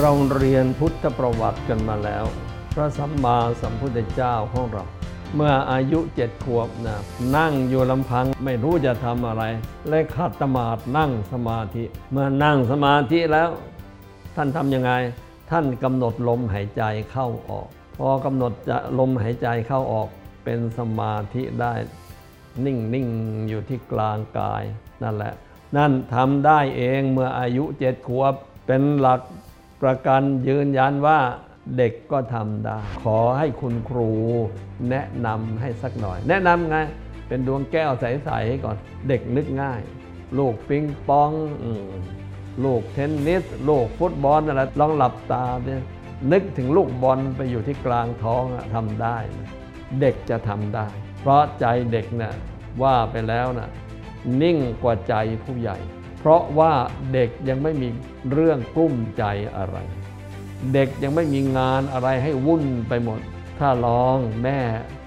เราเรียนพุทธประวัติกันมาแล้ว พระสัมมาสัมพุทธเจ้าของเรา เมื่ออายุเจ็ดขวบนะนั่งอยู่ลำพังไม่รู้จะทำอะไรเลยขัดสมาธินั่งสมาธิ เมื่อนั่งสมาธิแล้ว ท่านทำยังไง ท่านกำหนดลมหายใจเข้าออก พอกำหนดจะลมหายใจเข้าออกเป็นสมาธิได้ นิ่งนิ่งอยู่ที่กลางกายนั่นแหละ นั่นทำได้เองเมื่ออายุเจ็ดขวบเป็นหลัก ประกันยืนยันว่าเด็กก็ทำได้ ขอให้คุณครูแนะนำให้สักหน่อย แนะนำไง เป็นดวงแก้วใส ๆ ก่อน เด็กนึกง่าย ลูกปิงปองอลูกเทนนิส ลูกฟุตบอลอะไรลองหลับตาเนี่ยนึกถึงลูกบอลไปอยู่ที่กลางท้องทำได้ เด็กจะทำได้ เพราะใจเด็กน่ะว่าไปแล้วน่ะนิ่งกว่าใจผู้ใหญ่ เพราะว่าเด็กยังไม่มีเรื่องกลุ้มใจอะไร เด็กยังไม่มีงานอะไรให้วุ่นไปหมด ถ้าลองแม่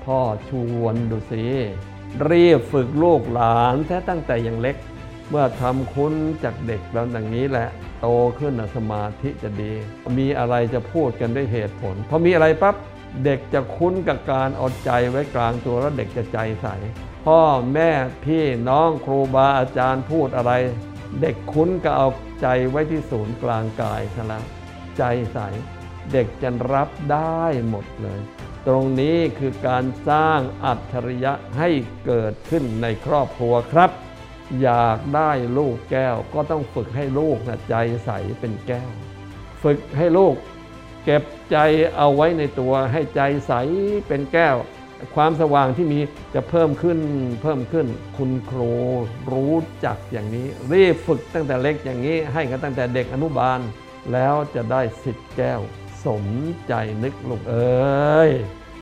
พ่อชวนดูสิรีบฝึกลูกหลานแท้ตั้งแต่ยังเล็ก เมื่อทำคุ้นจากเด็กแล้วอย่างนี้แหละ โตขึ้นนะสมาธิจะดี มีอะไรจะพูดกันด้วยเหตุผลพอมีอะไรปั๊บเด็กจะคุ้นกับการเอาใจไว้กลางตัวแล้วเด็กจะใจใส พ่อแม่พี่น้องครูบาอาจารย์พูดอะไร เด็กคุ้นก็เอาใจไว้ที่ศูนย์กลางกายซะแล้วใจใส เด็กจะรับได้หมดเลย ตรงนี้คือการสร้างอัจฉริยะให้เกิดขึ้นในครอบครัวครับ อยากได้ลูกแก้วก็ต้องฝึกให้ลูกนะใจใสเป็นแก้ว ฝึกให้ลูก เก็บใจเอาไว้ในตัวให้ใจใสเป็นแก้ว ความสว่างที่มีจะเพิ่มขึ้นเพิ่มขึ้น คุณครูรู้จักอย่างนี้ รีบฝึกตั้งแต่เล็กอย่างนี้ ให้กันตั้งแต่เด็กอนุบาล แล้วจะได้สิทธิ์แก้ว สมใจนึกลูกเอ้ย